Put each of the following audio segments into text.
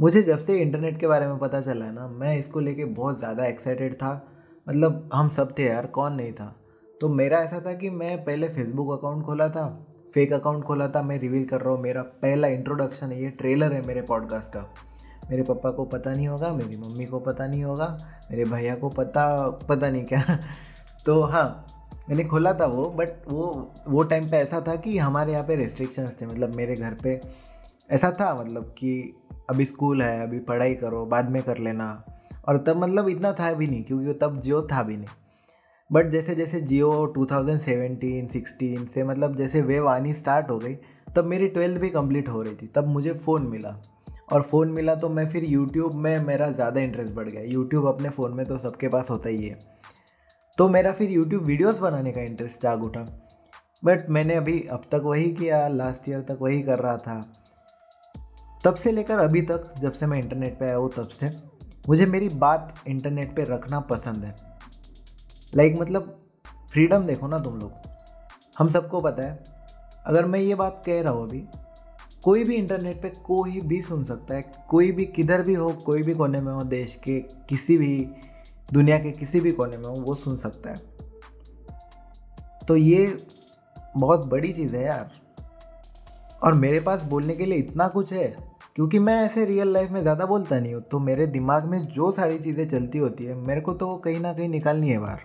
मुझे जब से इंटरनेट के बारे में पता चला ना, मैं इसको लेके बहुत ज़्यादा एक्साइटेड था। मतलब हम सब थे यार, कौन नहीं था। तो मेरा ऐसा था कि मैं पहले फेसबुक अकाउंट खोला था फेक अकाउंट खोला था, मैं रिवील कर रहा हूँ, मेरा पहला इंट्रोडक्शन है ये ट्रेलर है मेरे पॉडकास्ट का। मेरे पापा को पता नहीं होगा, मेरी मम्मी को पता नहीं होगा, मेरे भैया को पता पता नहीं क्या। तो हाँ मैंने खोला था वो बट वो वो टाइम पे ऐसा था कि हमारे यहाँ पे रेस्ट्रिक्शंस थे मतलब मेरे घर पे ऐसा था मतलब कि अभी स्कूल है, अभी पढ़ाई करो, बाद में कर लेना। और तब मतलब इतना था भी नहीं, क्योंकि तब जियो था भी नहीं। बट जैसे जैसे जियो 2017 16 से मतलब जैसे वेव आनी स्टार्ट हो गई, तब मेरी ट्वेल्थ भी कंप्लीट हो रही थी। तब मुझे फ़ोन मिला। और फ़ोन मिला तो मैं फिर यूट्यूब में मेरा ज़्यादा इंटरेस्ट बढ़ गया। यूट्यूब अपने फ़ोन में तो सबके पास होता ही है। तो मेरा फिर यूट्यूब वीडियोस बनाने का इंटरेस्ट जाग उठा। बट मैंने अभी, अब तक वही किया लास्ट ईयर तक वही कर रहा था। तब से लेकर अभी तक जब से मैं इंटरनेट पे आया हूँ तब से मुझे मेरी बात इंटरनेट पे रखना पसंद है। लाइक like, मतलब फ्रीडम देखो ना तुम लोग। हम सबको पता है अगर मैं ये बात कह रहा हूँ अभी कोई भी इंटरनेट पे कोई भी सुन सकता है कोई भी किधर भी हो कोई भी कोने में हो देश के किसी भी दुनिया के किसी भी कोने में हो वो सुन सकता है। तो ये बहुत बड़ी चीज़ है यार। और मेरे पास बोलने के लिए इतना कुछ है। क्योंकि मैं ऐसे रियल लाइफ में ज़्यादा बोलता नहीं हूँ तो मेरे दिमाग में जो सारी चीज़ें चलती होती है, मेरे को तो वो कहीं ना कहीं निकालनी है बाहर।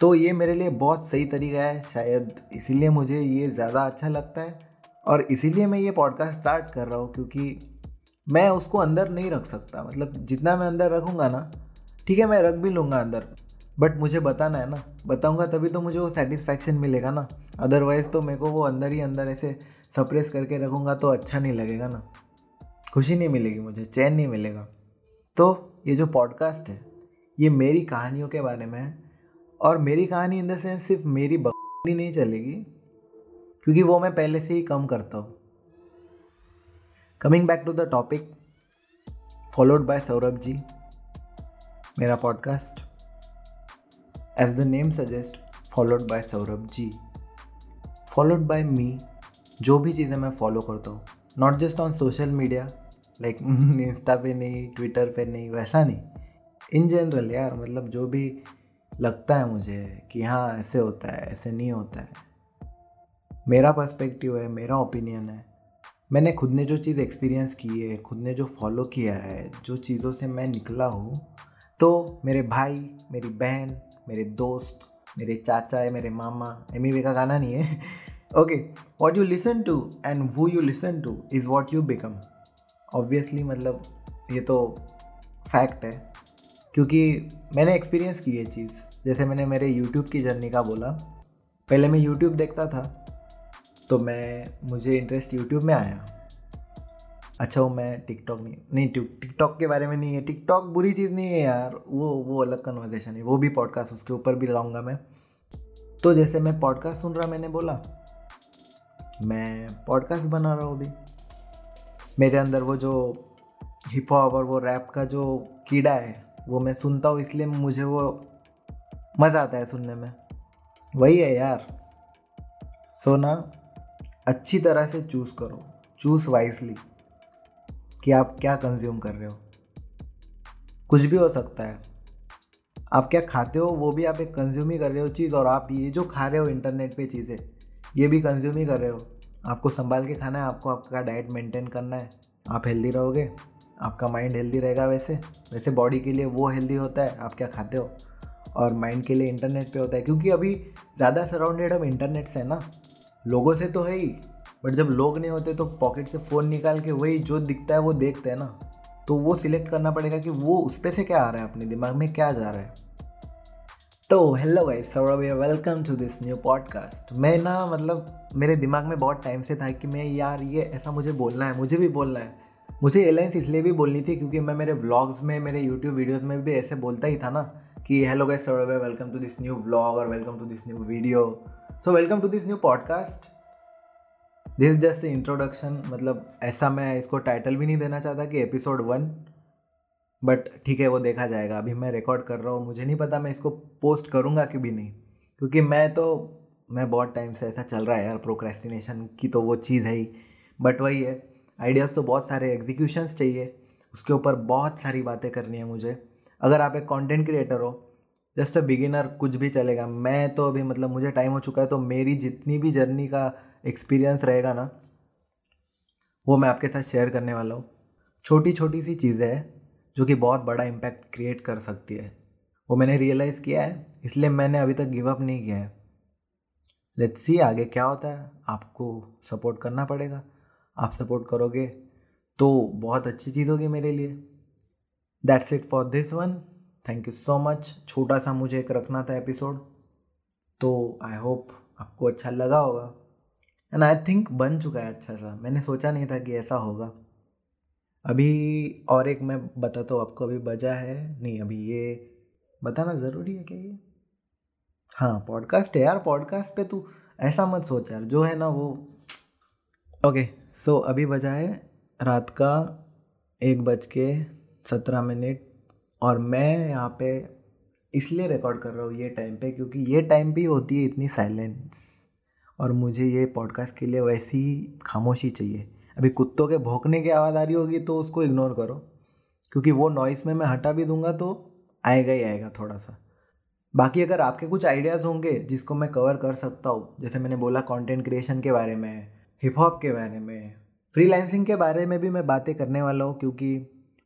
तो ये मेरे लिए बहुत सही तरीका है, शायद इसीलिए मुझे ये ज़्यादा अच्छा लगता है, और इसीलिए मैं ये पॉडकास्ट स्टार्ट कर रहा हूँ, क्योंकि मैं उसको अंदर नहीं रख सकता। मतलब जितना मैं अंदर रखूँगा ना, ठीक है, मैं रख भी लूँगा अंदर बट मुझे बताना है ना। बताऊँगा तभी तो मुझे वो सेटिस्फैक्शन मिलेगा ना। अदरवाइज़ तो मेरे को वो अंदर ही अंदर ऐसे सप्रेस करके रखूँगा तो अच्छा नहीं लगेगा ना। खुशी नहीं मिलेगी मुझे, चैन नहीं मिलेगा। तो ये जो पॉडकास्ट है, ये मेरी कहानियों के बारे में है और मेरी कहानी इन द सेंस सिर्फ़ मेरी बकरी नहीं चलेगी, क्योंकि वो मैं पहले से ही कम करता हूँ। Coming back to the topic followed by Saurabh ji मेरा podcast as the name suggest followed by Saurabh ji followed by me जो भी चीज़ें मैं फॉलो करता हूँ not just on social media like insta पे नहीं, ट्विटर पे नहीं, वैसा नहीं। इन जनरल यार मतलब जो भी लगता है मुझे कि हाँ ऐसे होता है, ऐसे नहीं होता है। मेरा पर्सपेक्टिव है, मेरा ओपिनियन है। मैंने खुद ने जो चीज़ एक्सपीरियंस की है, खुद ने जो फॉलो किया है, जो चीज़ों से मैं निकला हूँ तो मेरे भाई, मेरी बहन, मेरे दोस्त, मेरे चाचा है, मेरे मामा, एम का गाना नहीं है। Okay what you listen to and वो you listen to is what you become obviously मतलब ये तो फैक्ट है। क्योंकि मैंने एक्सपीरियंस की ये चीज़। जैसे मैंने मेरे यूट्यूब की जर्नी का बोला, पहले मैं यूट्यूब देखता था तो मैं, मुझे इंटरेस्ट यूट्यूब में आया। अच्छा वो मैं टिकटॉक नहीं नहीं टिकटॉक के बारे में नहीं है। टिकटॉक बुरी चीज़ नहीं है यार, वो वो अलग कन्वर्जेशन है। वो भी पॉडकास्ट उसके ऊपर भी लाऊँगा मैं। तो जैसे मैं पॉडकास्ट सुन रहा, मैंने बोला, मैं पॉडकास्ट बना रहा हूँ अभी। मेरे अंदर वो जो हिप हॉप और वो रैप का जो कीड़ा है, वो मैं सुनता हूँ, इसलिए मुझे वो मज़ा आता है सुनने में। वही है यार। सो ना, अच्छी तरह से चूज़ करो। चूज़ वाइजली कि आप क्या कंज्यूम कर रहे हो। कुछ भी हो सकता है। आप क्या खाते हो, वो भी आप एक कंज्यूम ही कर रहे हो चीज़, और आप ये जो खा रहे हो इंटरनेट पे चीज़ें, ये भी कंज्यूम ही कर रहे हो। आपको संभाल के खाना है, आपको आपका डाइट मेंटेन करना है। आप हेल्दी रहोगे, आपका माइंड हेल्दी रहेगा वैसे। वैसे बॉडी के लिए वो हेल्दी होता है, आप क्या खाते हो? और माइंड के लिए इंटरनेट पे होता है, क्योंकि अभी ज़्यादा सराउंडेड हम इंटरनेट से है ना। लोगों से तो है ही बट जब लोग नहीं होते तो पॉकेट से फ़ोन निकाल के वही जो दिखता है वो देखते हैं ना। तो वो सिलेक्ट करना पड़ेगा कि वो उस पर से क्या आ रहा है अपने दिमाग में, क्या जा रहा है। तो hello guys Saurabh welcome to this new podcast मैं ना मतलब मेरे दिमाग में बहुत टाइम से था कि मैं यार ये ऐसा मुझे बोलना है, मुझे भी बोलना है। मुझे एयरलाइंस इसलिए भी बोलनी थी क्योंकि मैं मेरे व्लॉग्स में, मेरे यूट्यूब वीडियोज़ में भी ऐसे बोलता ही था ना कि hello guys Saurabh welcome to this new vlog और welcome to this new video so welcome to this new podcast this just introduction मतलब ऐसा मैं इसको टाइटल भी नहीं देना चाहता कि एपिसोड वन बट ठीक है, वो देखा जाएगा। अभी मैं रिकॉर्ड कर रहा हूँ, मुझे नहीं पता मैं इसको पोस्ट करूँगा कि भी नहीं। क्योंकि मैं तो मैं बहुत टाइम से ऐसा चल रहा है यार प्रोक्रेस्टिनेशन की तो वो चीज़ है ही। बट वही है आइडियाज़ तो बहुत सारे एग्जीक्यूशंस चाहिए। उसके ऊपर बहुत सारी बातें करनी है मुझे। अगर आप एक कंटेंट क्रिएटर हो जस्ट अ बिगिनर कुछ भी चलेगा। मैं तो अभी मतलब मुझे टाइम हो चुका है तो मेरी जितनी भी जर्नी का एक्सपीरियंस रहेगा ना, वो मैं आपके साथ शेयर करने वाला हूँ। छोटी छोटी सी चीज़ें हैं। जो कि बहुत बड़ा इम्पैक्ट क्रिएट कर सकती है। वो मैंने रियलाइज़ किया है, इसलिए मैंने अभी तक गिव अप नहीं किया है। लेट्स सी आगे क्या होता है। आपको सपोर्ट करना पड़ेगा। आप सपोर्ट करोगे तो बहुत अच्छी चीज़ होगी मेरे लिए। That's it for this one thank you so much छोटा सा मुझे एक रखना था एपिसोड तो आई होप आपको अच्छा लगा होगा। एंड आई थिंक बन चुका है अच्छा सा। मैंने सोचा नहीं था कि ऐसा होगा। अभी और एक मैं बताता हूँ आपको अभी बजा है। नहीं, अभी ये बताना ज़रूरी है क्या ये? हाँ पॉडकास्ट है यार पॉडकास्ट पे तू ऐसा मत सोच यार, जो है ना वो ओके सो अभी बजा है रात का एक बज के सत्रह मिनट और मैं यहाँ पे इसलिए रिकॉर्ड कर रहा हूँ ये टाइम पे क्योंकि ये टाइम भी होती है इतनी साइलेंस और मुझे ये पॉडकास्ट के लिए वैसी खामोशी चाहिए। अभी कुत्तों के भौंकने की आवाज़ आ रही होगी तो उसको इग्नोर करो। क्योंकि वो नॉइस में मैं हटा भी दूँगा तो आएगा ही आएगा थोड़ा सा बाकी अगर आपके कुछ आइडियाज़ होंगे जिसको मैं कवर कर सकता हूँ, जैसे मैंने बोला कंटेंट क्रिएशन के बारे में हिप हॉप के बारे में फ्रीलांसिंग के बारे में भी मैं बातें करने वाला हूँ क्योंकि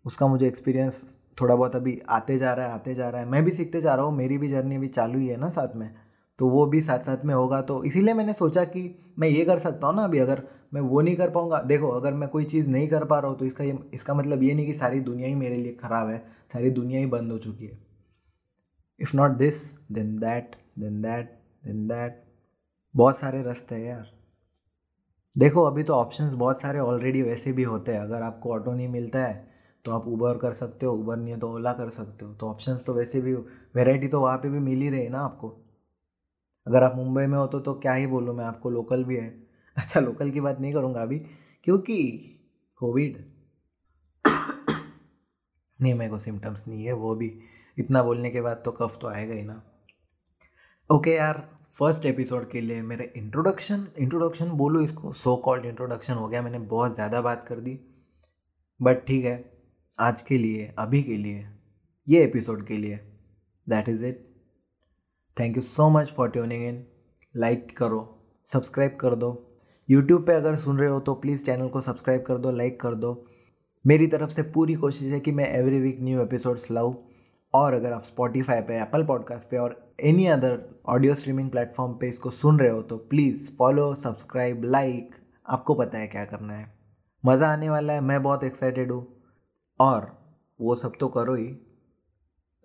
उसका मुझे एक्सपीरियंस थोड़ा बहुत अभी आते जा रहा है, आते जा रहा है। मैं भी सीखते जा रहा हूँ, मेरी भी जर्नी अभी चालू ही है ना साथ में। तो वो भी साथ साथ में होगा तो इसीलिए मैंने सोचा कि मैं ये कर सकता हूँ ना अभी अगर मैं वो नहीं कर पाऊँगा। देखो अगर मैं कोई चीज़ नहीं कर पा रहा हूँ तो इसका ये इसका मतलब ये नहीं कि सारी दुनिया ही मेरे लिए ख़राब है सारी दुनिया ही बंद हो चुकी है। If not this then that then that then that बहुत सारे रास्ते हैं यार। देखो अभी तो ऑप्शंस बहुत सारे ऑलरेडी वैसे भी होते हैं। अगर आपको ऑटो नहीं मिलता है तो आप ऊबर कर सकते हो ऊबर नहीं है तो ओला कर सकते हो। तो ऑप्शंस तो वैसे भी वेराइटी तो वहाँ पे भी मिल ही रही है ना आपको। अगर आप मुंबई में हो तो, तो क्या ही बोलूँ मैं आपको लोकल भी है। अच्छा लोकल की बात नहीं करूँगा अभी, क्योंकि कोविड नहीं मेरे को सिम्टम्स नहीं है, वो भी इतना बोलने के बाद तो कफ तो आएगा ही ना। ओके यार फ़र्स्ट एपिसोड के लिए मेरे इंट्रोडक्शन इंट्रोडक्शन बोलो इसको सो कॉल्ड इंट्रोडक्शन हो गया, मैंने बहुत ज़्यादा बात कर दी। बट ठीक है, आज के लिए, अभी के लिए, ये एपिसोड के लिए that is it thank you so much for tuning in like करो सब्सक्राइब कर दो। यूट्यूब पे अगर सुन रहे हो तो प्लीज़ चैनल को सब्सक्राइब कर दो लाइक कर दो। मेरी तरफ़ से पूरी कोशिश है कि मैं एवरी वीक न्यू एपिसोड्स लाऊँ। और अगर आप स्पॉटीफाई पे एप्पल पॉडकास्ट पे और any other audio streaming platform पे इसको सुन रहे हो तो प्लीज़ फॉलो सब्सक्राइब लाइक आपको पता है क्या करना है। मज़ा आने वाला है, मैं बहुत एक्साइटेड हूँ। और वो सब तो करो ही।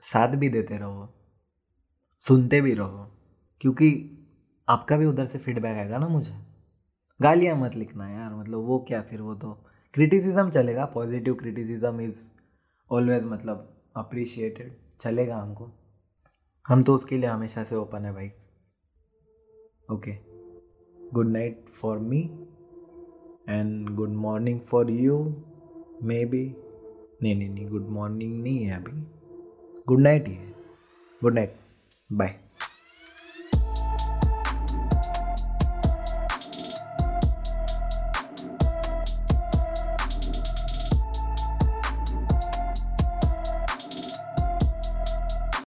साथ भी देते रहो। सुनते भी रहो। क्योंकि आपका भी उधर से फीडबैक आएगा ना मुझे। गालियाँ मत लिखना यार मतलब वो क्या फिर वो तो क्रिटिसिज्म चलेगा पॉजिटिव क्रिटिसिज्म इज़ ऑलवेज मतलब अप्रिशिएटेड चलेगा हमको। हम तो उसके लिए हमेशा से ओपन है भाई। Okay good night for me and good morning for you maybe नहीं नहीं नहीं गुड मॉर्निंग नहीं है अभी। गुड नाइट ही है। Good night bye